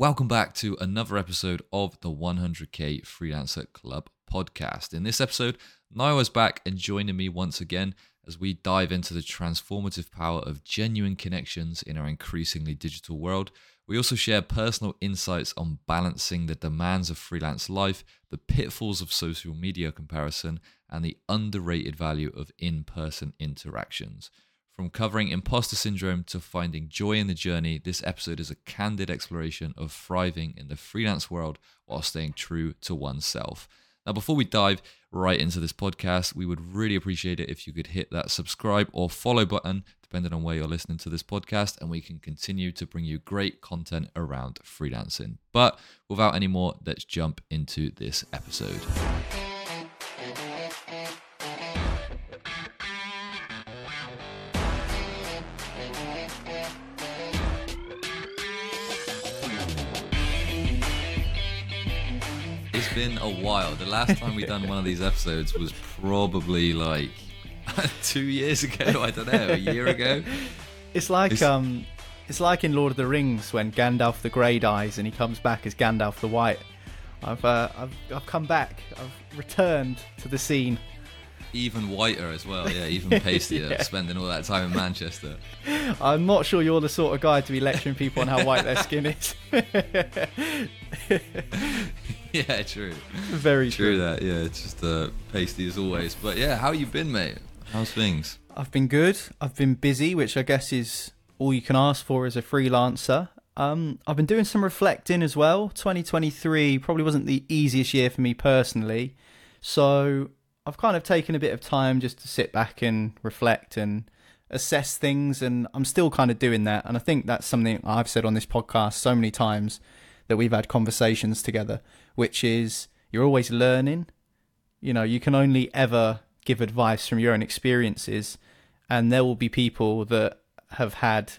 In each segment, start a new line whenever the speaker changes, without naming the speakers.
Welcome back to another episode of the 100k Freelancer Club podcast. In this episode, Niall is back and joining me once again as we dive into the transformative power of genuine connections in our increasingly digital world. We also share personal insights on balancing the demands of freelance life, the pitfalls of social media comparison, and the underrated value of in person interactions. From covering imposter syndrome to finding joy in the journey, this episode is a candid exploration of thriving in the freelance world while staying true to oneself. Now, before we dive right into this podcast, we would really appreciate it if you could hit that subscribe or follow button, depending on where you're listening to this podcast, and we can continue to bring you great content around freelancing. But without any more, let's jump into this episode. It's been a while. The last time we done one of these episodes was probably like two years ago. I don't know, a year ago.
It's like
It's-
um, it's like in Lord of the Rings when Gandalf the Grey dies and he comes back as Gandalf the White. I've uh, I've I've come back. I've returned to the scene.
Even whiter as well. Yeah, even pastier.
Yeah.
Spending all that time in Manchester.
I'm not sure you're the sort of guy to be lecturing people on how white their skin is.
Yeah, true.
Very
True
true.
that. Yeah, it's just uh, pasty as always. But yeah, how you been, mate? How's things?
I've been good. I've been busy, which I guess is all you can ask for as a freelancer. Um, I've been doing some reflecting as well. 2023 probably wasn't the easiest year for me personally, so I've kind of taken a bit of time just to sit back and reflect and assess things, and I'm still kind of doing that. And I think that's something I've said on this podcast so many times that we've had conversations together, which is you're always learning. You know, you can only ever give advice from your own experiences, and there will be people that have had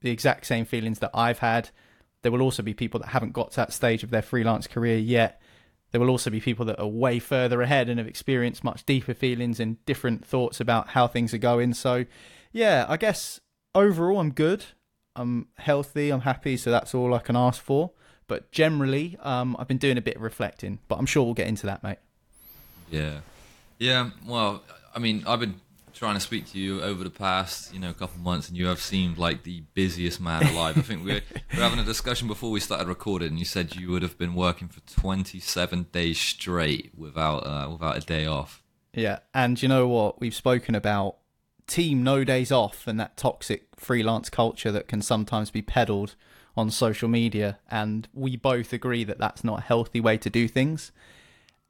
the exact same feelings that I've had. There will also be people that haven't got to that stage of their freelance career yet. There will also be people that are way further ahead and have experienced much deeper feelings and different thoughts about how things are going. So, yeah, I guess overall I'm good. I'm healthy. I'm happy. So that's all I can ask for. But generally, um, I've been doing a bit of reflecting. But I'm sure we'll get into that, mate.
Yeah. Yeah, well, I mean, I've been trying to speak to you over the past, you know, couple of months, and you have seemed like the busiest man alive. I think we were, we were having a discussion before we started recording, and you said you would have been working for 27 days straight without uh, without a day off.
Yeah, and you know what? We've spoken about team no days off and that toxic freelance culture that can sometimes be peddled on social media, and we both agree that that's not a healthy way to do things.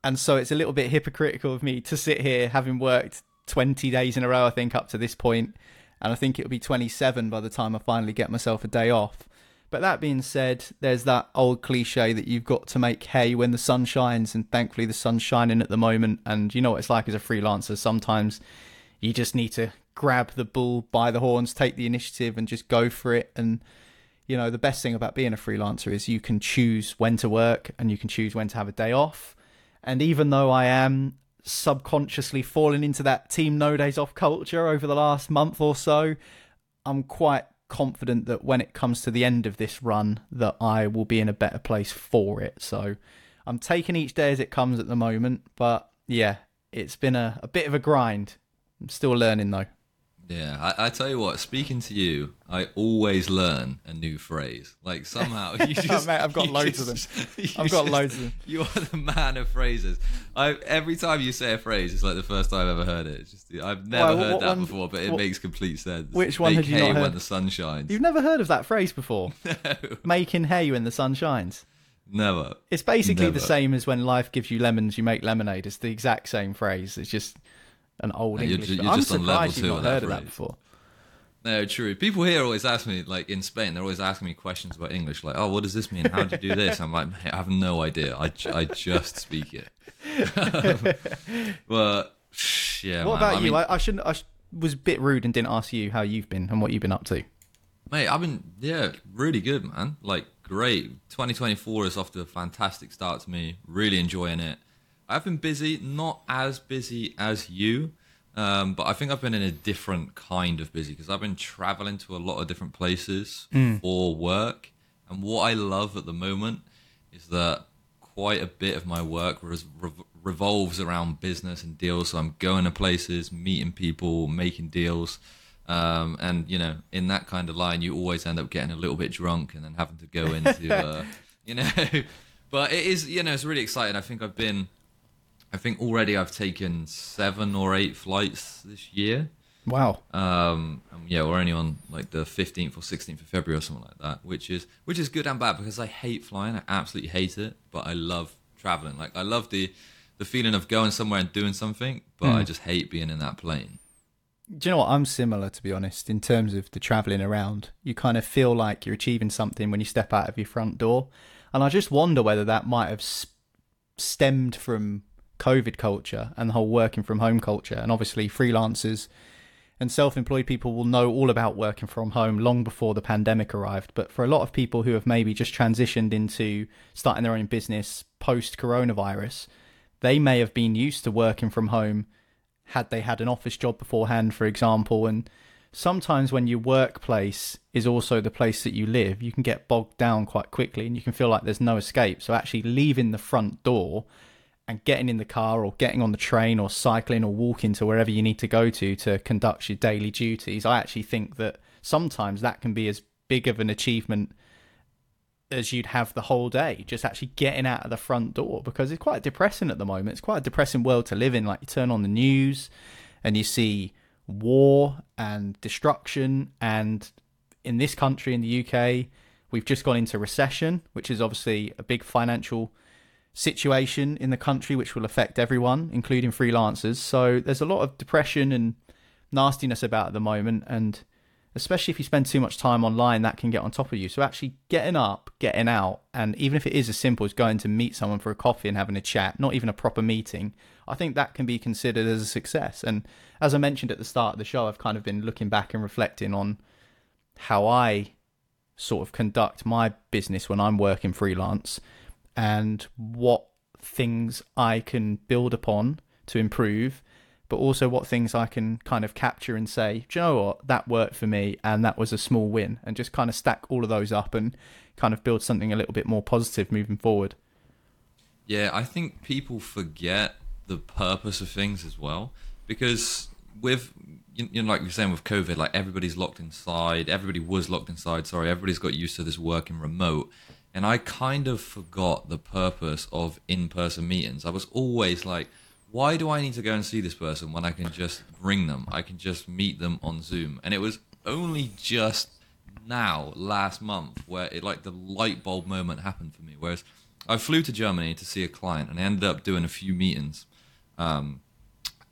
And so it's a little bit hypocritical of me to sit here having worked 20 days in a row, I think, up to this point, and I think it'll be 27 by the time I finally get myself a day off. But that being said, there's that old cliche that you've got to make hay when the sun shines, and thankfully the sun's shining at the moment. And you know what it's like as a freelancer. Sometimes you just need to grab the bull by the horns, take the initiative, and just go for it. And you know the best thing about being a freelancer is you can choose when to work and you can choose when to have a day off. And even though I am subconsciously falling into that team no days off culture over the last month or so, I'm quite confident that when it comes to the end of this run that I will be in a better place for it. So I'm taking each day as it comes at the moment, but yeah, it's been a, a bit of a grind. I'm still learning though.
Yeah, I, I tell you what. Speaking to you, I always learn a new phrase. Like somehow, you just,
Mate, I've got loads of
just-
them.
you
I've got
just-
loads of them.
You are the man of phrases. I every time you say a phrase, it's like the first time I've ever heard it. It's just I've never
what-
heard that
one-
before, but it
what-
makes complete sense.
Which one
Make
had you
hay
not
when the sun shines?
You've never heard of that phrase before?
no,
Making hay when the sun shines.
never.
It's basically
Never.
the same as when life gives you lemons, you make lemonade. It's the exact same phrase. It's just an old
No, you're
English.
you're
I'm
just on level
surprised you've not heard of that before.
No, true. People here always ask me, like in Spain, they're always asking me questions about English, like, "Oh, what does this mean? How do you do this?" I'm like, "Mate, I have no idea. I, I just speak it." but yeah,
What
man,
about
I
you?
mean-
I, I shouldn't. I was a bit rude and didn't ask you how you've been and what you've been up to.
Mate, I've been yeah, really good, man. Like great. 2024 is off to a fantastic start to me. Really enjoying it. I've been busy, not as busy as you, um, but I think I've been in a different kind of busy because I've been traveling to a lot of different places for work. And And what I love at the moment is that quite a bit of my work res- revolves around business and deals. So I'm going to places, meeting people, making deals. Um, and you know, in that kind of line, you always end up getting a little bit drunk and then having to go into, uh, you know. but it is, you know, it's really exciting. I think I've been, I think already I've taken seven or eight flights this year.
Wow.
Um, yeah, we're only on like the 15th or 16th of February or something like that, which is which is good and bad because I hate flying. I absolutely hate it, but I love traveling. Like I love the the feeling of going somewhere and doing something, but mm. I just hate being in that plane.
Do you know what? I'm similar, to be honest, in terms of the traveling around. You kind of feel like you're achieving something when you step out of your front door. And I just wonder whether that might have stemmed from COVID culture and the whole working from home culture. And obviously, freelancers and self employed people will know all about working from home long before the pandemic arrived. But for a lot of people who have maybe just transitioned into starting their own business post coronavirus, they may have been used to working from home had they had an office job beforehand, for example. And sometimes when your workplace is also the place that you live, you can get bogged down quite quickly and you can feel like there's no escape. So actually leaving the front door and getting in the car or getting on the train or cycling or walking to wherever you need to go to to conduct your daily duties, I actually think that sometimes that can be as big of an achievement as you'd have the whole day, just actually getting out of the front door because it's quite depressing at the moment. It's quite a depressing world to live in. Like you turn on the news and you see war and destruction. And in this country, in the UK, we've just gone into recession, which is obviously a big financial situation in the country, which will affect everyone, including freelancers. So there's a lot of depression and nastiness about at the moment. And especially if you spend too much time online, that can get on top of you. So actually getting up, getting out, and even if it is as simple as going to meet someone for a coffee and having a chat, not even a proper meeting, I think that can be considered as a success. And as I mentioned at the start of the show, I've kind of been looking back and reflecting on how I sort of conduct my business when I'm working freelance and what things I can build upon to improve but also what things I can kind of capture and say, you know what, that worked for me and that was a small win, and just kind of stack all of those up and kind of build something a little bit more positive moving forward.
Yeah, I think people forget the purpose of things as well because with you know, like you're saying with COVID, like everybody's locked inside. Everybody was locked inside. Sorry, everybody's got used to this working remote, and I kind of forgot the purpose of in-person meetings. I was always like, why do I need to go and see this person when I can just ring them? I can just meet them on Zoom. And it was only just now, last month, where it like the light bulb moment happened for me. Whereas I flew to Germany to see a client and I ended up doing a few meetings um,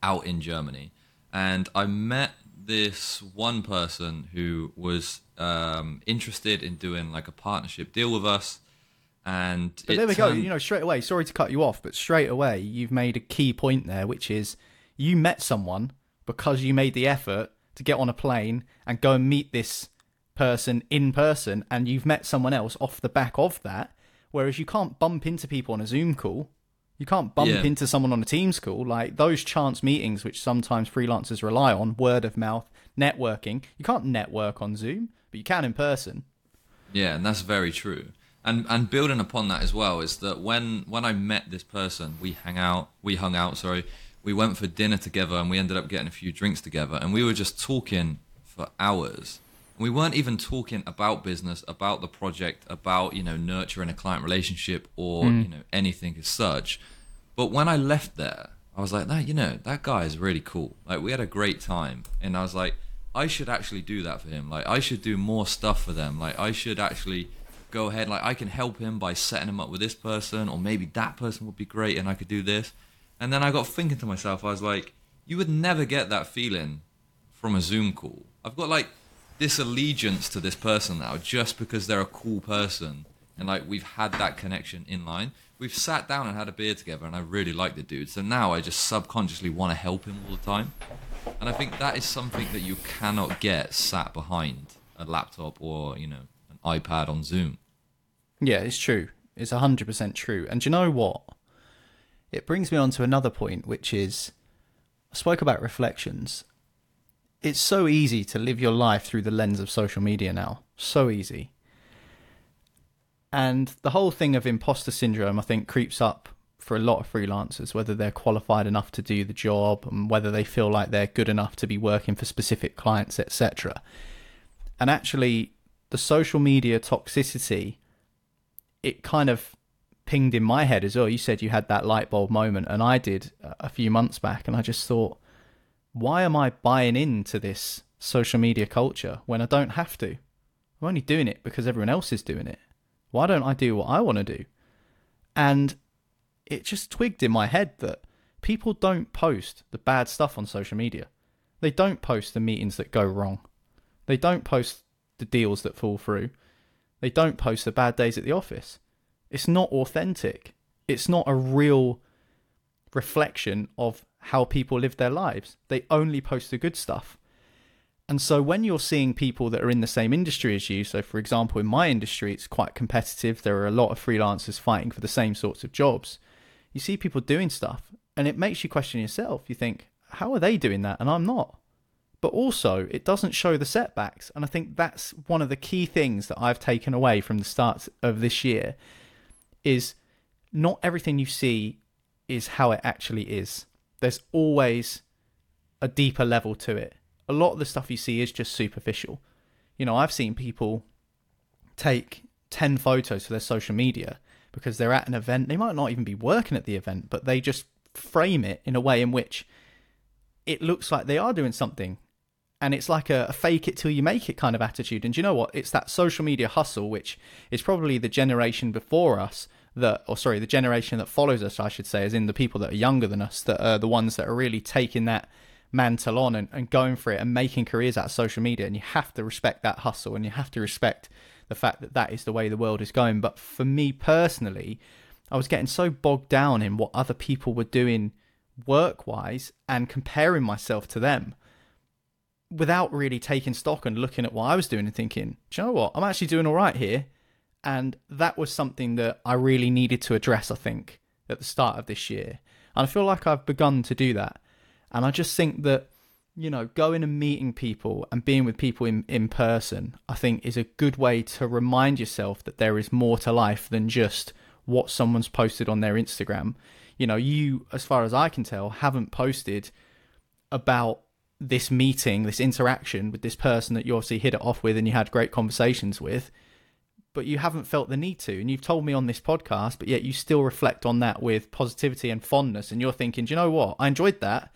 out in Germany. And I met this one person who was um, interested in doing like a partnership deal with us and
but there we go. Um, you know, straight away. Sorry to cut you off, but straight away you've made a key point there, which is you met someone because you made the effort to get on a plane and go and meet this person in person, and you've met someone else off the back of that. Whereas you can't bump into people on a Zoom call. You can't bump yeah. into someone on a Teams call. Like those chance meetings, which sometimes freelancers rely on, word of mouth, networking. You can't network on Zoom, but you can in person.
Yeah, and that's very true and and building upon that as well is that when when I met this person, we hang out, we hung out. Sorry, we went for dinner together, and we ended up getting a few drinks together, and we were just talking for hours. We weren't even talking about business, about the project, about you know nurturing a client relationship or mm. you know anything as such. But when I left there, I was like, that you know that guy is really cool. Like we had a great time, and I was like, I should actually do that for him. Like I should do more stuff for them. Like I should actually go ahead like I can help him by setting him up with this person or maybe that person would be great and I could do this. And then I got thinking to myself, I was like, you would never get that feeling from a Zoom call. I've got like this allegiance to this person now just because they're a cool person and like we've had that connection in line. We've sat down and had a beer together and I really like the dude. So now I just subconsciously want to help him all the time. And I think that is something that you cannot get sat behind a laptop or, you know, an iPad on Zoom.
Yeah, it's true. It's 100% true. And you know what? It brings me on to another point, which is I spoke about reflections. It's so easy to live your life through the lens of social media now. So easy. And the whole thing of imposter syndrome, I think, creeps up for a lot of freelancers, whether they're qualified enough to do the job and whether they feel like they're good enough to be working for specific clients, etc. And actually, the social media toxicity, it kind of pinged in my head as well. You said you had that light bulb moment, and I did a few months back, and I just thought, why am I buying into this social media culture when I don't have to? I'm only doing it because everyone else is doing it. Why don't I do what I want to do? And it just twigged in my head that people don't post the bad stuff on social media. They don't post the meetings that go wrong. They don't post the deals that fall through. They don't post the bad days at the office. It's not authentic. It's not a real reflection of how people live their lives. They only post the good stuff. And so when you're seeing people that are in the same industry as you, so for example, in my industry, it's quite competitive. There are a lot of freelancers fighting for the same sorts of jobs you see people doing stuff and it makes you question yourself. You think, how are they doing that and I'm not? But also, it doesn't show the setbacks. And I think that's one of the key things that I've taken away from the start of this year is not everything you see is how it actually is. There's always a deeper level to it. A lot of the stuff you see is just superficial. You know, I've seen people take 10 photos for their social media because they're at an event. They might not even be working at the event, but they just frame it in a way in which it looks like they are doing something. And it's like a, a fake it till you make it kind of attitude. And you know what? It's that social media hustle, which is probably the generation before us that, or sorry, the generation that follows us, I should say, is in the people that are younger than us, that are the ones that are really taking that mantle on and, and going for it and making careers out of social media. And you have to respect that hustle and you have to respect the fact that that is the way the world is going. But for me personally, I was getting so bogged down in what other people were doing work wise and comparing myself to them without really taking stock and looking at what I was doing and thinking, do you know what? I'm actually doing all right here. And that was something that I really needed to address, I think, at the start of this year. And I feel like I've begun to do that. And I just think that you know, going and meeting people and being with people in, in person, I think is a good way to remind yourself that there is more to life than just what someone's posted on their Instagram. You know, you, as far as I can tell, haven't posted about this meeting, this interaction with this person that you obviously hit it off with and you had great conversations with, but you haven't felt the need to. And you've told me on this podcast, but yet you still reflect on that with positivity and fondness. And you're thinking, do you know what? I enjoyed that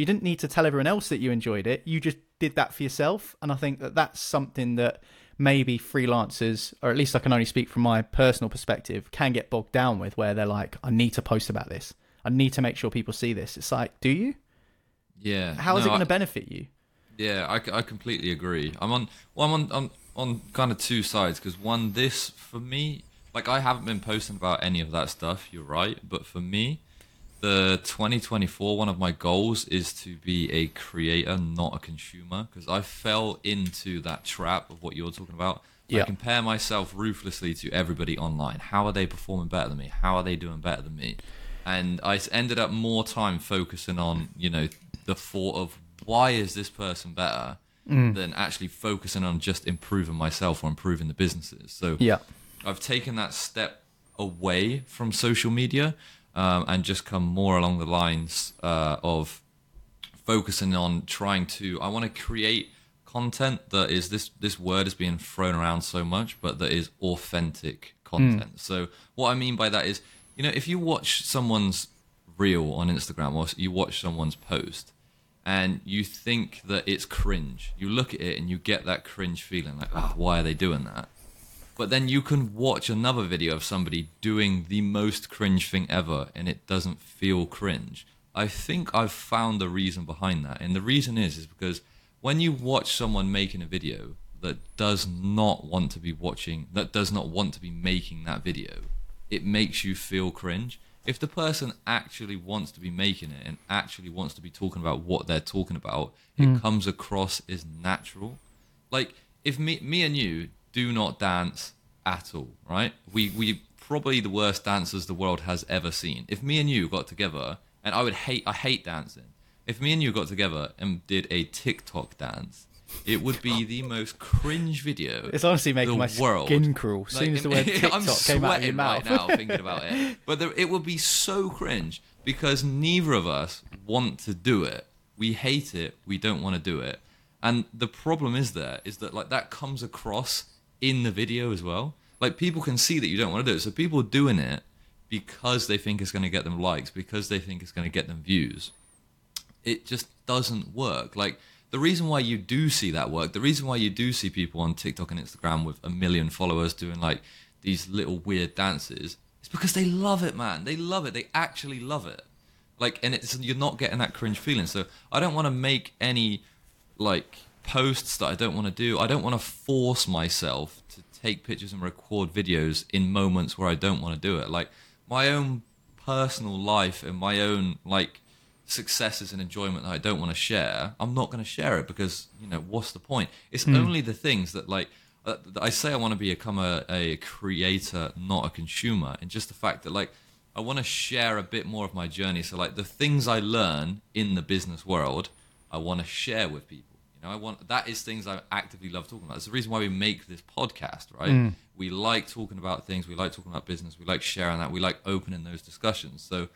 you didn't need to tell everyone else that you enjoyed it. You just did that for yourself. And I think that that's something that maybe freelancers, or at least I can only speak from my personal perspective, can get bogged down with where they're like, I need to post about this. I need to make sure people see this. It's like, do you?
Yeah.
How is no, it going to benefit you?
Yeah, I, I completely agree. I'm on, well, I'm on, I'm on kind of two sides because one, this for me, like I haven't been posting about any of that stuff. You're right, but for me, the 2024 one of my goals is to be a creator not a consumer because i fell into that trap of what you're talking about. Yeah. i compare myself ruthlessly to everybody online. How are they performing better than me? How are they doing better than me? And i ended up more time focusing on you know the thought of why is this person better mm. than actually focusing on just improving myself or improving the businesses. So
yeah.
I've taken that step away from social media um, and just come more along the lines uh, of focusing on trying to. I want to create content that is this this word is being thrown around so much, but that is authentic content. Mm. So what I mean by that is, you know, if you watch someone's reel on Instagram or you watch someone's post and you think that it's cringe, you look at it and you get that cringe feeling like, oh, why are they doing that? But then you can watch another video of somebody doing the most cringe thing ever and it doesn't feel cringe. I think I've found the reason behind that. And the reason is is because when you watch someone making a video that does not want to be watching that does not want to be making that video, it makes you feel cringe. If the person actually wants to be making it and actually wants to be talking about what they're talking about, mm. it hmm. comes across as natural. Like if me me and you do not dance at all, right? We we probably the worst dancers the world has ever seen. If me and you got together, and I would hate I hate dancing. If me and you got together and did a TikTok dance, it would be the most cringe video.
It's honestly making
the
my
world.
skin crawl as soon as the word TikTok
I'm
came out of your
sweating
mouth.
right now thinking about it. But there, it would be so cringe because neither of us want to do it. We hate it. We don't want to do it. And the problem is there is that like that comes across in the video as well. Like people can see that you don't want to do it. So people are doing it because they think it's going to get them likes, because they think it's going to get them views. It just doesn't work. Like the reason why you do see that work, the reason why you do see people on TikTok and Instagram with a million followers doing like these little weird dances, is because they love it, man. They love it. They actually love it. Like, and it's you're not getting that cringe feeling. So I don't want to make any like posts that I don't want to do. I don't want to force myself to take pictures and record videos in moments where I don't want to do it. Like my own personal life and my own like successes and enjoyment that I don't want to share, I'm not going to share it because you know what's the point? It's only the things that like uh, I say I want to become a, a creator, not a consumer, and just the fact that like I want to share a bit more of my journey. So like the things I learn in the business world, I want to share with people. You know, I want that is things I actively love talking about. It's the reason why we make this podcast, right? Mm. We like talking about things. We like talking about business. We like sharing that. We like opening those discussions. So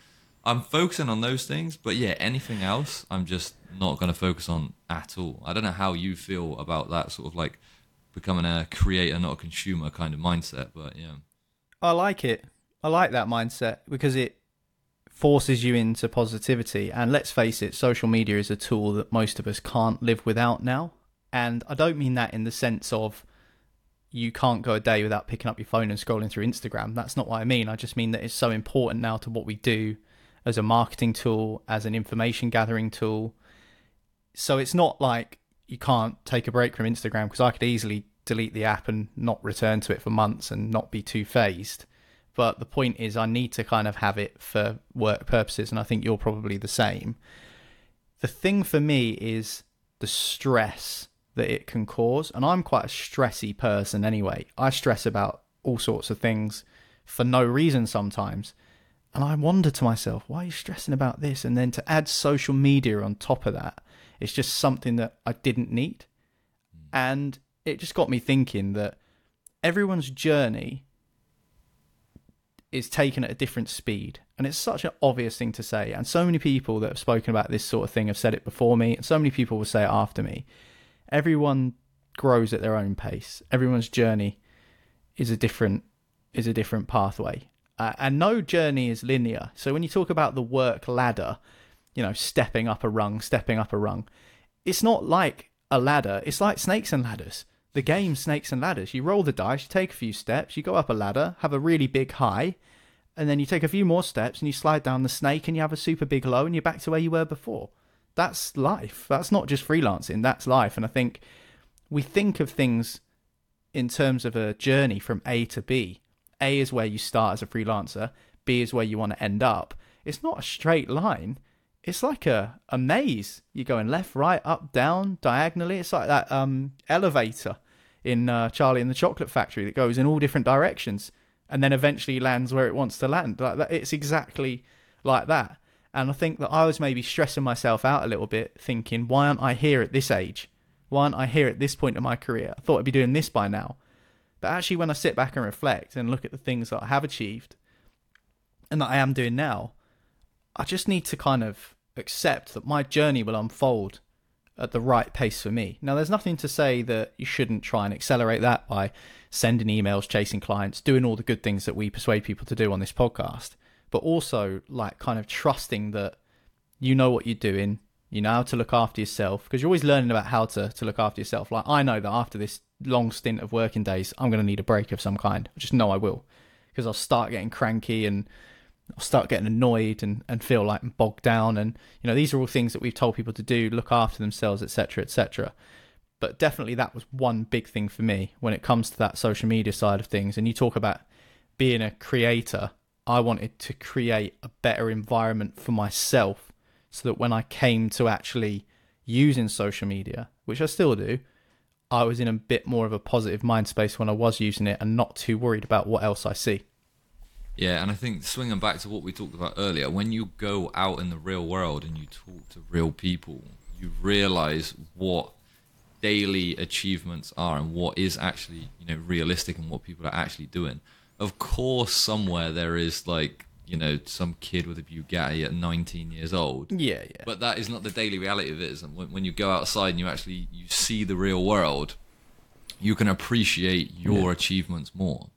I'm focusing on those things, but yeah, anything else, I'm just not going to focus on at all. I don't know how you feel about that sort of like becoming a creator, not a consumer kind of mindset, but yeah.
I like it. I like that mindset because it forces you into positivity. And let's face it, social media is a tool that most of us can't live without now. And I don't mean that in the sense of you can't go a day without picking up your phone and scrolling through Instagram. That's not what I mean. I just mean that it's so important now to what we do as a marketing tool, as an information gathering tool. So it's not like you can't take a break from Instagram because I could easily delete the app and not return to it for months and not be too fazed. But the point is, I need to kind of have it for work purposes, and I think you're probably the same. The thing for me is the stress that it can cause, and I'm quite a stressy person anyway. I stress about all sorts of things for no reason sometimes. And I wonder to myself, why are you stressing about this? And then to add social media on top of that, it's just something that I didn't need. Hmm. And it just got me thinking that everyone's journey is taken at a different speed. And it's such an obvious thing to say. And so many people that have spoken about this sort of thing have said it before me. And so many people will say it after me. Everyone grows at their own pace. Everyone's journey is a different is a different pathway. Uh, and no journey is linear. So when you talk about the work ladder, you know, stepping up a rung, stepping up a rung, it's not like a ladder. It's like snakes and ladders. The game Snakes and Ladders. You roll the dice, you take a few steps, you go up a ladder, have a really big high, and then you take a few more steps and you slide down the snake and you have a super big low and you're back to where you were before. That's life. That's not just freelancing, that's life. And I think we think of things in terms of a journey from A to B. A is where you start as a freelancer, B is where you want to end up. It's not a straight line. It's like a, a maze. You're going left, right, up, down, diagonally. It's like that um, elevator in uh, Charlie and the Chocolate Factory that goes in all different directions and then eventually lands where it wants to land. Like that, it's exactly like that. And I think that I was maybe stressing myself out a little bit, thinking, why aren't I here at this age? Why aren't I here at this point in my career? I thought I'd be doing this by now. But actually, when I sit back and reflect and look at the things that I have achieved and that I am doing now, I just need to kind of accept that my journey will unfold at the right pace for me. Now, there's nothing to say that you shouldn't try and accelerate that by sending emails, chasing clients, doing all the good things that we persuade people to do on this podcast, but also like kind of trusting that you know what you're doing, you know how to look after yourself, because you're always learning about how to, to look after yourself. Like, I know that after this long stint of working days, I'm going to need a break of some kind. I just know I will, because I'll start getting cranky and I'll start getting annoyed and, and feel like I'm bogged down. And, you know, these are all things that we've told people to do, look after themselves, etc., etc. But definitely that was one big thing for me when it comes to that social media side of things. And you talk about being a creator, I wanted to create a better environment for myself so that when I came to actually using social media, which I still do, I was in a bit more of a positive mind space when I was using it and not too worried about what else I see.
Yeah, and I think swinging back to what we talked about earlier, when you go out in the real world and you talk to real people, you realize what daily achievements are and what is actually you know realistic and what people are actually doing. Of course, somewhere there is like you know some kid with a Bugatti at 19 years old.
Yeah, yeah.
But that is not the daily reality of it. Is when, when you go outside and you actually you see the real world, you can appreciate your achievements more.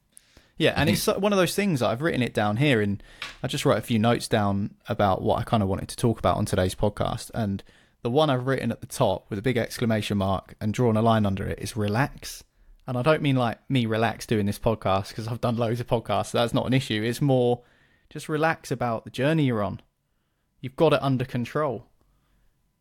Yeah, and it's mm-hmm. one of those things. I've written it down here, and I just wrote a few notes down about what I kind of wanted to talk about on today's podcast. And the one I've written at the top with a big exclamation mark and drawn a line under it is relax. And I don't mean like me relax doing this podcast because I've done loads of podcasts. So that's not an issue. It's more just relax about the journey you're on. You've got it under control.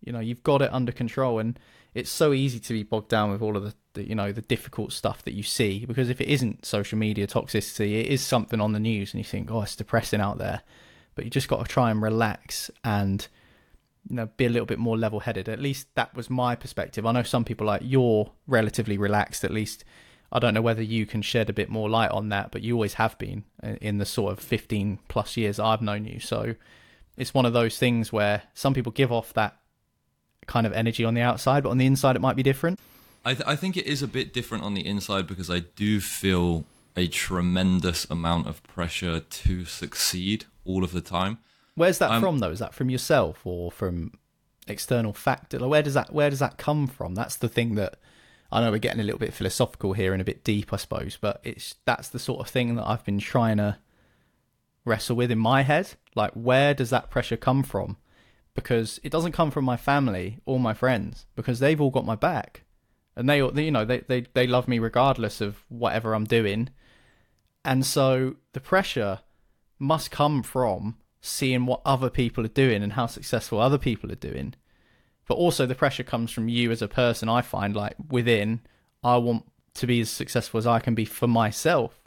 You know, you've got it under control, and it's so easy to be bogged down with all of the, the you know the difficult stuff that you see because if it isn't social media toxicity, it is something on the news, and you think, oh, it's depressing out there. But you just got to try and relax and you know be a little bit more level headed. At least that was my perspective. I know some people like you're relatively relaxed. At least I don't know whether you can shed a bit more light on that, but you always have been uh, in the sort of 15 plus years I've known you. So it's one of those things where some people give off that kind of energy on the outside, but on the inside it might be different.
I, th- I think it is a bit different on the inside because I do feel a tremendous amount of pressure to succeed all of the time.
Where's that from though? Is that from yourself or from external factor? Like, where does that where does that come from? That's the thing that I know we're getting a little bit philosophical here and a bit deep, I suppose, but it's that's the sort of thing that I've been trying to wrestle with in my head. Like, where does that pressure come from? Because it doesn't come from my family or my friends, because they've all got my back, and they, you know, they they they love me regardless of whatever I'm doing, and so the pressure must come from seeing what other people are doing and how successful other people are doing. But also the pressure comes from you as a person i find like within i want to be as successful as i can be for myself.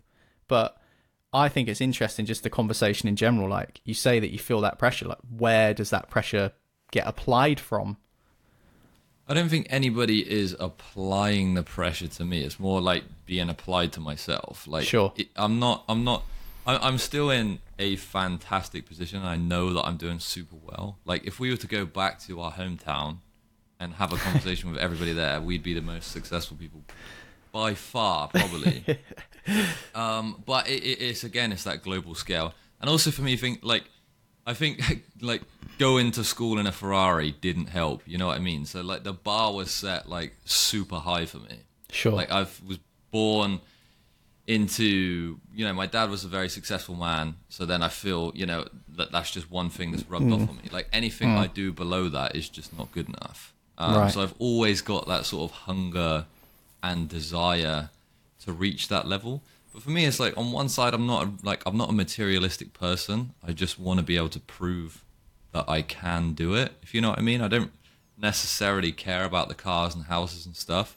But i think it's interesting just the conversation in general like you say that you feel that pressure like where does that pressure get applied from
I don't think anybody is applying the pressure to me. It's more like being applied to myself. Like,
Sure.
it, I'm not. I'm not. I- I'm still in a fantastic position. I know that I'm doing super well. Like, if we were to go back to our hometown and have a conversation with everybody there, we'd be the most successful people by far, probably. um, but it, it, it's again, it's that global scale, and also for me, think like I think like going to school in a Ferrari didn't help. You know what I mean? So like the bar was set like super high for me.
sure
Like I was born into you know my dad was a very successful man. So then I feel you know that that's just one thing that's rubbed off on me. Like anything I do below that is just not good enough. Um,
Right.
So I've always got that sort of hunger and desire to reach that level. But for me, it's like on one side, I'm not a, like I'm not a materialistic person. I just want to be able to prove that I can do it. If you know what I mean, I don't necessarily care about the cars and houses and stuff.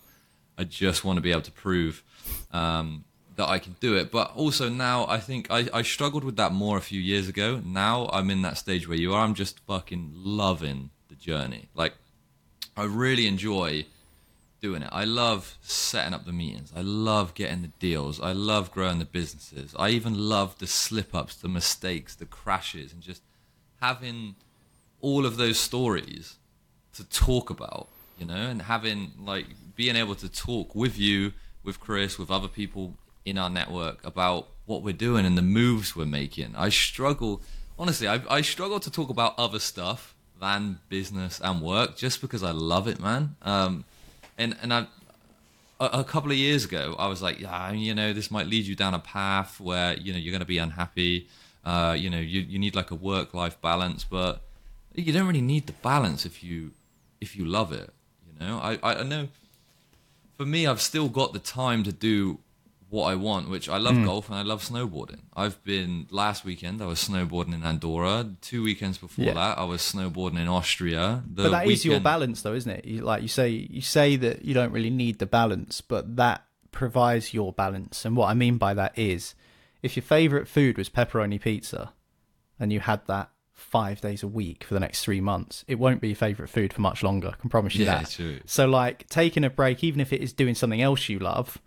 I just want to be able to prove um, that I can do it. But also now, I think I, I struggled with that more a few years ago. Now I'm in that stage where you are. I'm just fucking loving the journey. Like I really enjoy doing it. I love setting up the meetings. I love getting the deals. I love growing the businesses. I even love the slip ups, the mistakes, the crashes, and just having all of those stories to talk about, you know, and having like being able to talk with you, with Chris, with other people in our network about what we're doing and the moves we're making. I struggle, honestly, I, I struggle to talk about other stuff than business and work just because I love it, man. Um, and and I, a, couple of years ago, I was like, yeah, you know, this might lead you down a path where you know you're going to be unhappy. Uh, you know, you you need like a work life balance, but you don't really need the balance if you if you love it. You know, I I know. For me, I've still got the time to do what I want, which I love hmm. golf and I love snowboarding. I've been last weekend I was snowboarding in Andorra. Two weekends before
Yeah.
that, I was snowboarding in Austria. The
but that is your balance though isn't it you, like you say you say that you don't really need the balance but that provides your balance and what i mean by that is if your favorite food was pepperoni pizza and you had that five days a week for the next three months it won't be your favorite food for much longer i can promise you
Yeah,
that
true.
so like taking a break even if it is doing something else you love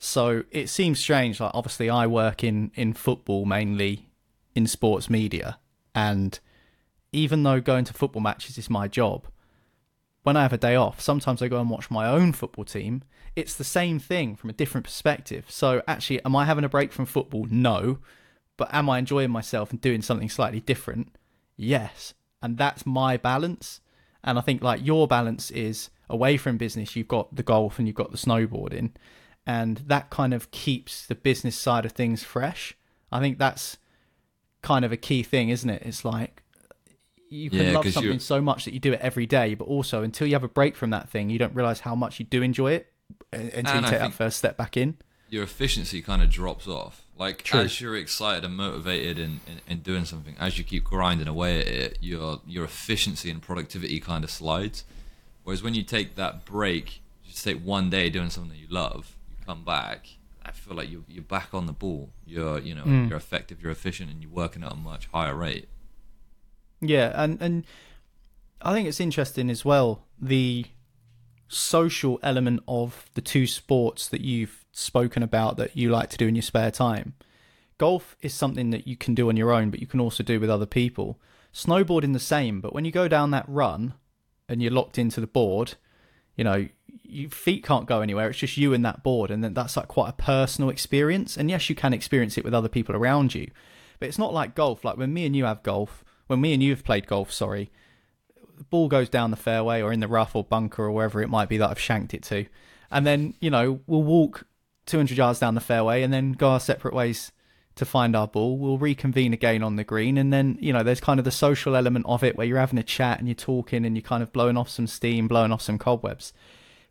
so it seems strange like obviously i work in in football mainly in sports media and even though going to football matches is my job when I have a day off, sometimes I go and watch my own football team. It's the same thing from a different perspective. So actually, am I having a break from football? No. But am I enjoying myself and doing something slightly different? Yes. And that's my balance. And I think like your balance is away from business, you've got the golf and you've got the snowboarding. And that kind of keeps the business side of things fresh. I think that's kind of a key thing, isn't it? It's like you can
Yeah,
love something
you're-
so much that you do it every day, but also until you have a break from that thing, you don't realize how much you do enjoy it uh, until
And
you take that first step back in.
your efficiency kind of drops off. Like
True.
as you're excited and motivated in, in, in doing something, as you keep grinding away at it, your your efficiency and productivity kind of slides. Whereas when you take that break, you just take one day doing something that you love, come back. I feel like you're you're back on the ball. You're you know
Mm.
you're effective, you're efficient, and you're working at a much higher rate.
Yeah, and and I think it's interesting as well the social element of the two sports that you've spoken about that you like to do in your spare time. Golf is something that you can do on your own, but you can also do with other people. Snowboarding the same, but when you go down that run and you're locked into the board, you know, your feet can't go anywhere. It's just you and that board, and then that's like quite a personal experience. And yes, you can experience it with other people around you, but it's not like golf. Like when me and you have golf, when me and you have played golf, sorry, the ball goes down the fairway or in the rough or bunker or wherever it might be that I've shanked it to, and then you know we'll walk 200 yards down the fairway and then go our separate ways to find our ball. We'll reconvene again on the green, and then you know there's kind of the social element of it where you're having a chat and you're talking and you're kind of blowing off some steam, blowing off some cobwebs.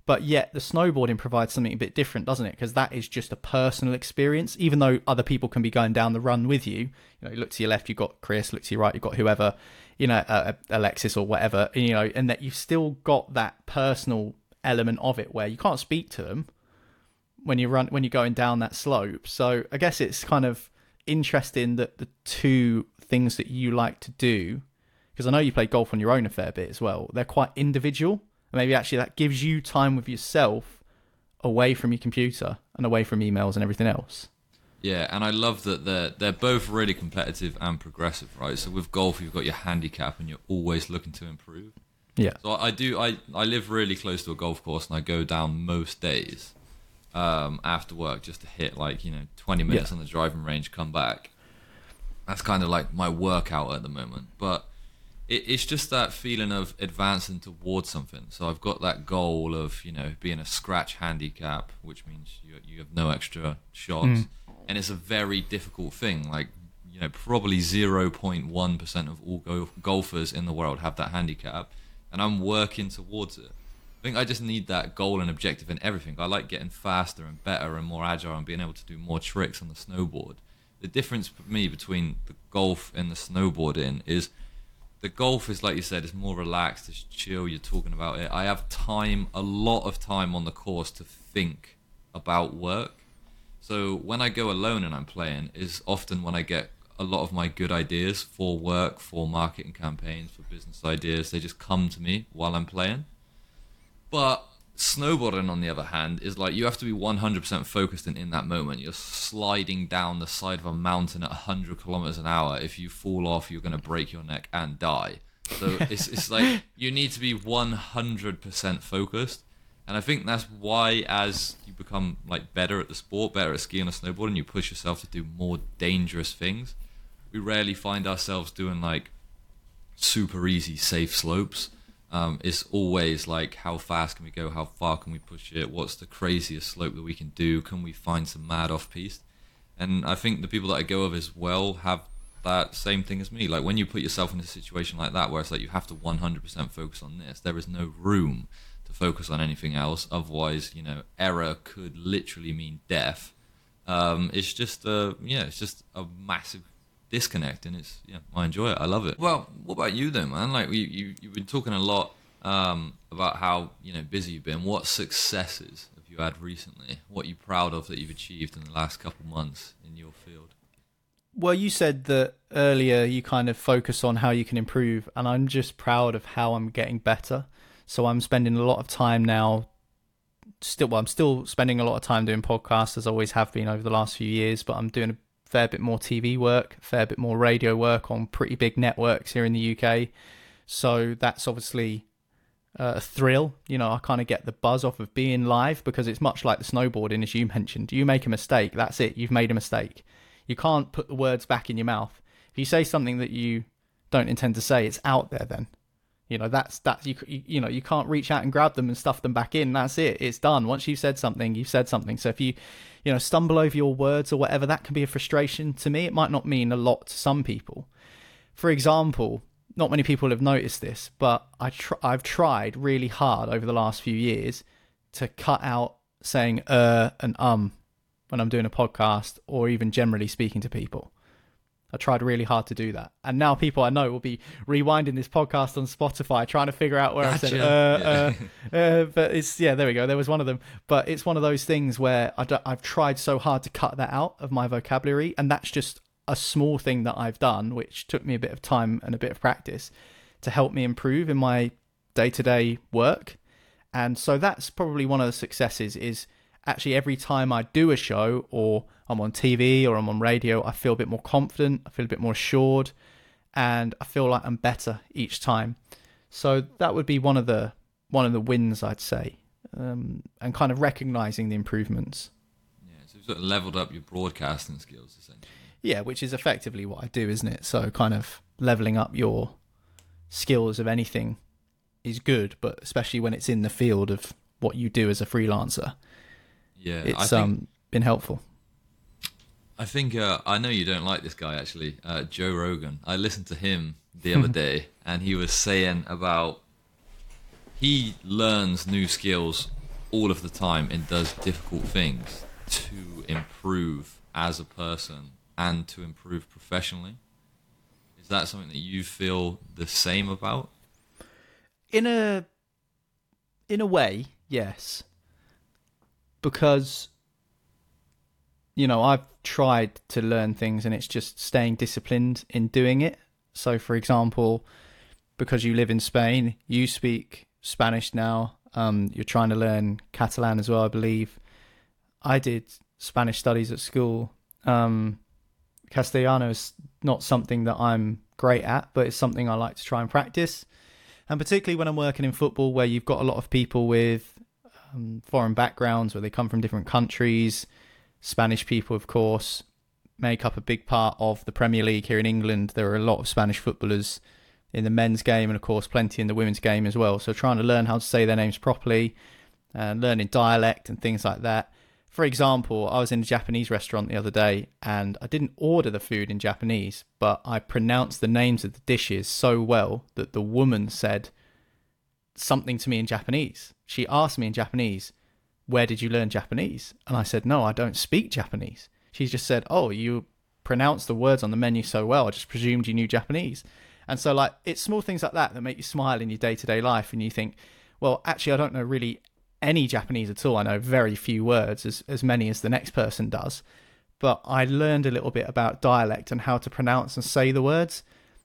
But yet the snowboarding provides something a bit different, doesn't it? Because that is just a personal experience. Even though other people can be going down the run with you, you know, you look to your left, you've got Chris. Look to your right, you've got whoever, you know, uh, Alexis or whatever. You know, and that you've still got that personal element of it where you can't speak to them when you run when you're going down that slope. So I guess it's kind of interesting that the two things that you like to do, because I know you play golf on your own a fair bit as well. They're quite individual. And maybe actually that gives you time with yourself away from your computer and away from emails and everything else.
Yeah, and I love that they're they're both really competitive and progressive, right? So with golf, you've got your handicap, and you're always looking to improve.
Yeah.
So I do. I I live really close to a golf course, and I go down most days um, after work just to hit like you know 20 minutes
Yeah.
on the driving range, come back. That's kind of like my workout at the moment, but it, it's just that feeling of advancing towards something. So I've got that goal of you know being a scratch handicap, which means you you have no extra shots, hmm. and it's a very difficult thing. Like you know, probably 0.1 percent of all go- golfers in the world have that handicap, and I'm working towards it. I think I just need that goal and objective in everything. I like getting faster and better and more agile and being able to do more tricks on the snowboard. The difference for me between the golf and the snowboarding is the golf is like you said, it's more relaxed, it's chill, you're talking about it. I have time, a lot of time on the course to think about work. So when I go alone and I'm playing is often when I get a lot of my good ideas for work, for marketing campaigns, for business ideas. They just come to me while I'm playing. But snowboarding, on the other hand, is like you have to be 100% focused in, in that moment. You're sliding down the side of a mountain at 100 kilometers an hour. If you fall off, you're going to break your neck and die. So it's, it's like you need to be 100% focused. And I think that's why, as you become like better at the sport, better at skiing or snowboarding, you push yourself to do more dangerous things. We rarely find ourselves doing like super easy, safe slopes. Um, it's always like how fast can we go, how far can we push it, what's the craziest slope that we can do, can we find some mad off piste? And I think the people that I go with as well have that same thing as me. Like when you put yourself in a situation like that where it's like you have to 100% focus on this, there is no room to focus on anything else. Otherwise, you know, error could literally mean death. Um, it's just, a yeah, it's just a massive disconnect, and it's yeah, I enjoy it. I love it. Well, what about you then, man? Like you, you you've been talking a lot um, about how you know busy you've been. What successes have you had recently? What are you proud of that you've achieved in the last couple months in your field?
Well, you said that earlier you kind of focus on how you can improve, and I'm just proud of how I'm getting better. So I'm spending a lot of time now. Still, well, I'm still spending a lot of time doing podcasts as I always have been over the last few years, but I'm doing a fair bit more TV work, fair bit more radio work on pretty big networks here in the UK. So that's obviously uh, a thrill. You know, I kind of get the buzz off of being live because it's much like the snowboarding, as you mentioned. You make a mistake, that's it. You've made a mistake. You can't put the words back in your mouth. If you say something that you don't intend to say, it's out there. Then, you know, that's that's you. You know, you can't reach out and grab them and stuff them back in. That's it. It's done. Once you've said something, you've said something. So if you, you know, stumble over your words or whatever, that can be a frustration to me. It might not mean a lot to some people. For example, not many people have noticed this, but I tr- I've tried really hard over the last few years to cut out saying uh and um when I'm doing a podcast or even generally speaking to people. I tried really hard to do that. And now people I know will be rewinding this podcast on Spotify trying to figure out where
Gotcha.
I said uh, uh, uh, but it's yeah, there we go. There was one of them. But it's one of those things where I have tried so hard to cut that out of my vocabulary and that's just a small thing that I've done which took me a bit of time and a bit of practice to help me improve in my day-to-day work. And so that's probably one of the successes is actually every time I do a show or I'm on TV or I'm on radio, I feel a bit more confident, I feel a bit more assured, and I feel like I'm better each time. So that would be one of the one of the wins I'd say, um, and kind of recognizing the improvements.
Yeah, so you've sort of leveled up your broadcasting skills essentially.
Yeah, which is effectively what I do, isn't it? So kind of leveling up your skills of anything is good, but especially when it's in the field of what you do as a freelancer,
Yeah, I
it's
think,
um been helpful.
I think uh, I know you don't like this guy actually, uh, Joe Rogan. I listened to him the other day, and he was saying about he learns new skills all of the time and does difficult things to improve as a person and to improve professionally. Is that something that you feel the same about?
in a in a way yes because you know i've tried to learn things and it's just staying disciplined in doing it. So for example because you live in spain you speak spanish now um, you're trying to learn catalan as well i believe. I did spanish studies at school. Um, castellano is not something that i'm great at but it's something i like to try and practice. And particularly when I'm working in football, where you've got a lot of people with um, foreign backgrounds, where they come from different countries. Spanish people, of course, make up a big part of the Premier League here in England. There are a lot of Spanish footballers in the men's game, and of course, plenty in the women's game as well. So, trying to learn how to say their names properly, and learning dialect and things like that. For example, I was in a Japanese restaurant the other day and I didn't order the food in Japanese, but I pronounced the names of the dishes so well that the woman said something to me in Japanese. She asked me in Japanese, Where did you learn Japanese? And I said, No, I don't speak Japanese. She just said, Oh, you pronounce the words on the menu so well, I just presumed you knew Japanese. And so, like, it's small things like that that make you smile in your day to day life, and you think, Well, actually, I don't know really any Japanese at all. I know very few words, as, as many as the next person does. But I learned a little bit about dialect and how to pronounce and say the words,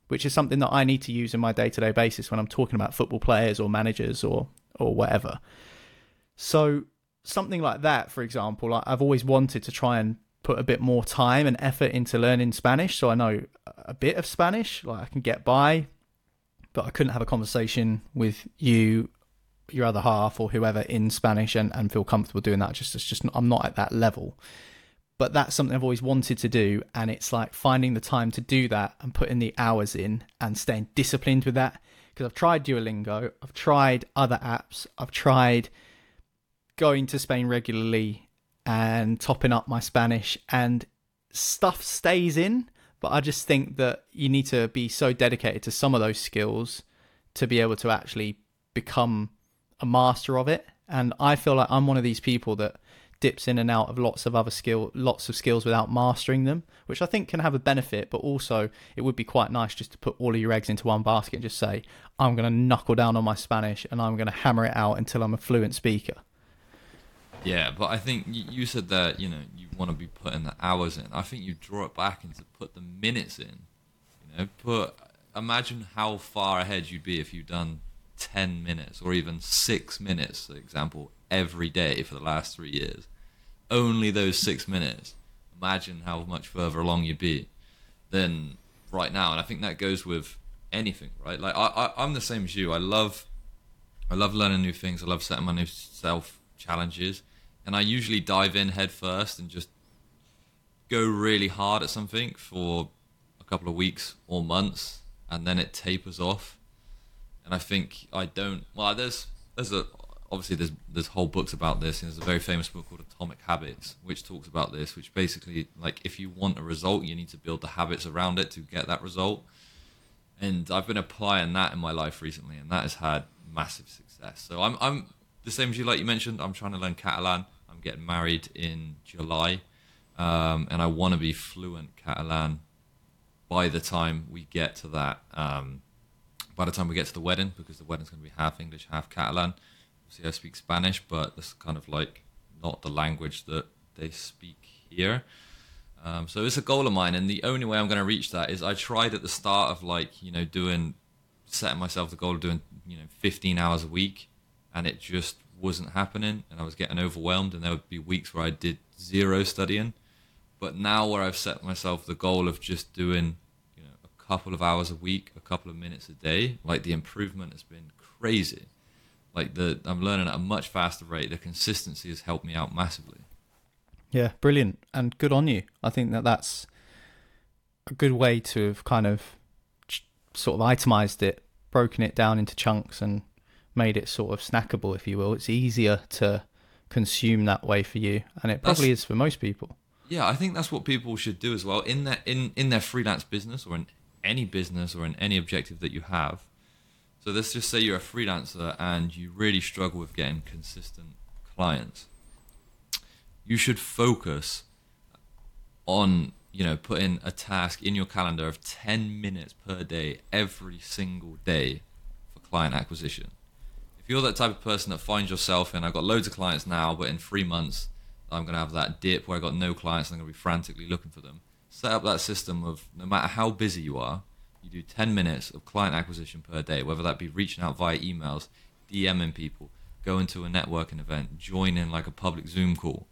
which is something that I need to use in my day to day basis when I'm talking about football players or managers or, or whatever. So, something like that, for example, I- I've always wanted to try and put a bit more time and effort into learning Spanish. So, I know a bit of Spanish, like I can get by, but I couldn't have a conversation with you your other half or whoever in Spanish and, and feel comfortable doing that. Just it's just I'm not at that level. But that's something I've always wanted to do, and it's like finding the time to do that and putting the hours in and staying disciplined with that. Because I've tried Duolingo, I've tried other apps, I've tried going to Spain regularly and topping up my Spanish, and stuff stays in. But I just think that you need to be so dedicated to some of those skills to be able to actually become a master of it. And I feel like I'm one of these people that dips in and out of lots of other skill, lots of skills without mastering them, which I think can have a benefit. But also, it would be quite nice just to put all of your eggs into one basket and just say, I'm going to knuckle down on my Spanish and I'm going to hammer it out until I'm a fluent speaker.
Yeah, but I think you, said that you know you want to be putting the hours in. I think you draw it back into put the minutes in. You know, put imagine how far ahead you'd be if you'd done ten minutes or even six minutes, for example, every day for the last three years. Only those six minutes. Imagine how much further along you'd be than right now. And I think that goes with anything, right? Like I, I I'm the same as you. I love I love learning new things. I love setting my new self challenges, and I usually dive in head first and just go really hard at something for a couple of weeks or months, and then it tapers off. And I think I don't. Well, there's there's a obviously there's there's whole books about this. And there's a very famous book called Atomic Habits, which talks about this. Which basically, like, if you want a result, you need to build the habits around it to get that result. And I've been applying that in my life recently, and that has had massive success. So I'm I'm the same as you, like you mentioned. I'm trying to learn Catalan. Getting married in July, um, and I want to be fluent Catalan by the time we get to that. Um, by the time we get to the wedding, because the wedding's going to be half English, half Catalan. Obviously, I speak Spanish, but that's kind of like not the language that they speak here. Um, so it's a goal of mine, and the only way I'm going to reach that is I tried at the start of like you know doing setting myself the goal of doing you know 15 hours a week, and it just wasn't happening, and I was getting overwhelmed, and there would be weeks where I did zero studying. But now, where I've set myself the goal of just doing you know a couple of hours a week, a couple of minutes a day, like the improvement has been crazy. Like the I'm learning at a much faster rate. The consistency has helped me out massively.
Yeah, brilliant and good on you. I think that that's a good way to have kind of sort of itemized it, broken it down into chunks, and made it sort of snackable, if you will. It's easier to consume that way for you, and it probably
That's-
is for most people.
Yeah, I think that's what people should do as well in their in in their freelance business or in any business or in any objective that you have. So let's just say you're a freelancer and you really struggle with getting consistent clients. You should focus on you know putting a task in your calendar of 10 minutes per day every single day for client acquisition if you're that type of person that finds yourself in i've got loads of clients now but in three months i'm going to have that dip where i've got no clients and i'm going to be frantically looking for them set up that system of no matter how busy you are you do 10 minutes of client acquisition per day whether that be reaching out via emails dming people going to a networking event joining like a public zoom call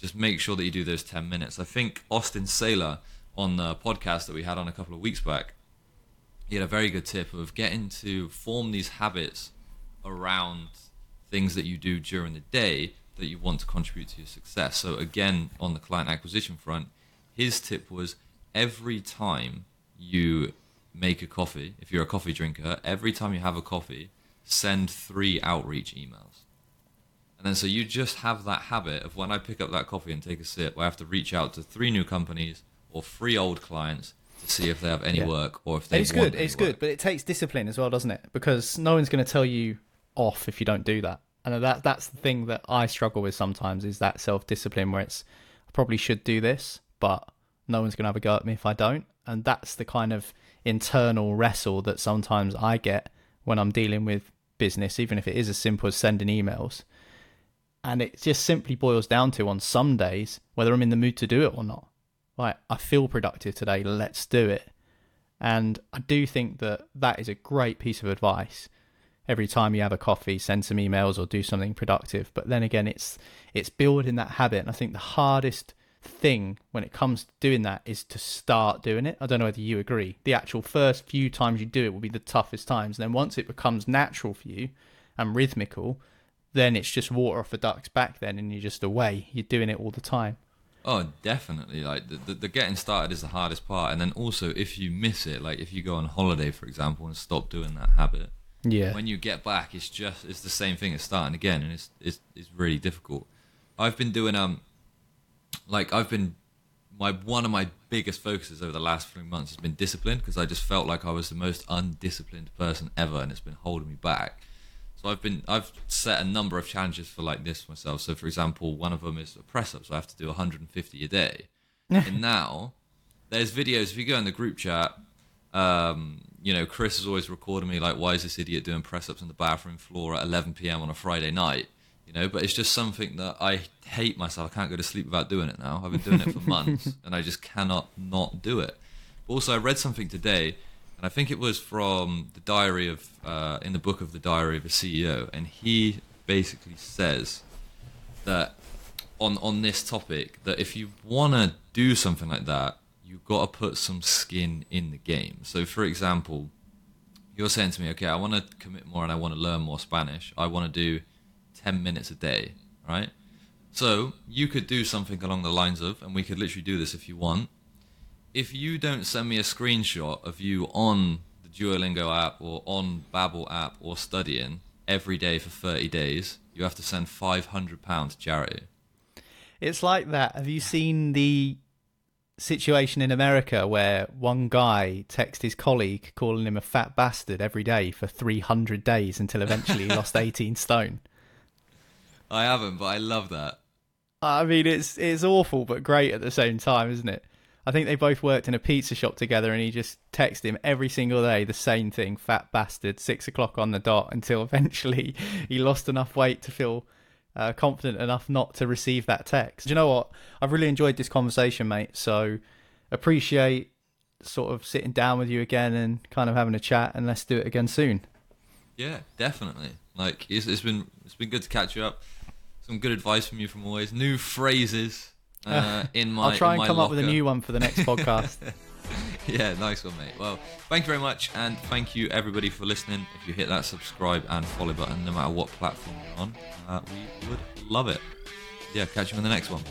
just make sure that you do those 10 minutes. I think Austin Saylor on the podcast that we had on a couple of weeks back, he had a very good tip of getting to form these habits around things that you do during the day that you want to contribute to your success. So again, on the client acquisition front, his tip was every time you make a coffee, if you're a coffee drinker, every time you have a coffee, send three outreach emails. And then so you just have that habit of when I pick up that coffee and take a sip, I have to reach out to three new companies or three old clients to see if they have any
Yeah.
work or if they
It's good. It's
work.
good, but it takes discipline as well, doesn't it? Because no one's going to tell you off if you don't do that. And that that's the thing that I struggle with sometimes is that self discipline where it's I probably should do this, but no one's to have a go at me if I don't. And that's the kind of internal wrestle that sometimes I get when I'm dealing with business, even if it is as simple as sending emails. And it just simply boils down to on some days whether I'm in the mood to do it or not. Like, I feel productive today, let's do it. And I do think that that is a great piece of advice. Every time you have a coffee, send some emails or do something productive. But then again, it's it's building that habit. And I think the hardest thing when it comes to doing that is to start doing it. I don't know whether you agree. The actual first few times you do it will be the toughest times. And then once it becomes natural for you and rhythmical, then it's just water off a duck's back then and you're just away. You're doing it all the time.
Oh, definitely. Like the, the, the getting started is the hardest part, and then also if you miss it, like if you go on holiday, for example, and stop doing that habit,
Yeah.
when you get back, it's just it's the same thing as starting again, and it's it's it's really difficult. I've been doing um, like I've been my one of my biggest focuses over the last few months has been discipline because I just felt like I was the most undisciplined person ever, and it's been holding me back. So I've been I've set a number of challenges for like this myself. So for example, one of them is a press up, so I have to do 150 a day. and now there's videos. If you go in the group chat, um, you know Chris is always recording me like, why is this idiot doing press ups on the bathroom floor at 11 p.m. on a Friday night? You know, but it's just something that I hate myself. I can't go to sleep without doing it now. I've been doing it for months, and I just cannot not do it. Also, I read something today, and I think it was from the diary of, uh, in the book of the diary of a CEO, and he basically says that on on this topic that if you want to do something like that, you've got to put some skin in the game. So, for example, you're saying to me, okay, I want to commit more and I want to learn more Spanish. I want to do 10 minutes a day, right? So you could do something along the lines of, and we could literally do this if you want. If you don't send me a screenshot of you on the Duolingo app or on Babbel app or studying every day for 30 days, you have to send £500 to charity.
It's like that. Have you seen the situation in America where one guy texted his colleague calling him a fat bastard every day for 300 days until eventually he lost 18 stone?
I haven't, but I love that.
I mean, it's it's awful but great at the same time, isn't it? I think they both worked in a pizza shop together, and he just texted him every single day the same thing: "Fat bastard." Six o'clock on the dot until eventually he lost enough weight to feel uh, confident enough not to receive that text. Do you know what? I've really enjoyed this conversation, mate. So appreciate sort of sitting down with you again and kind of having a chat, and let's do it again soon.
Yeah, definitely. Like it's, it's been it's been good to catch you up. Some good advice from you from always. New phrases uh, in my.
I'll try
and
come
locker.
up with a new one for the next podcast.
yeah, nice one, mate. Well, thank you very much, and thank you everybody for listening. If you hit that subscribe and follow button, no matter what platform you're on, uh, we would love it. Yeah, catch you in the next one.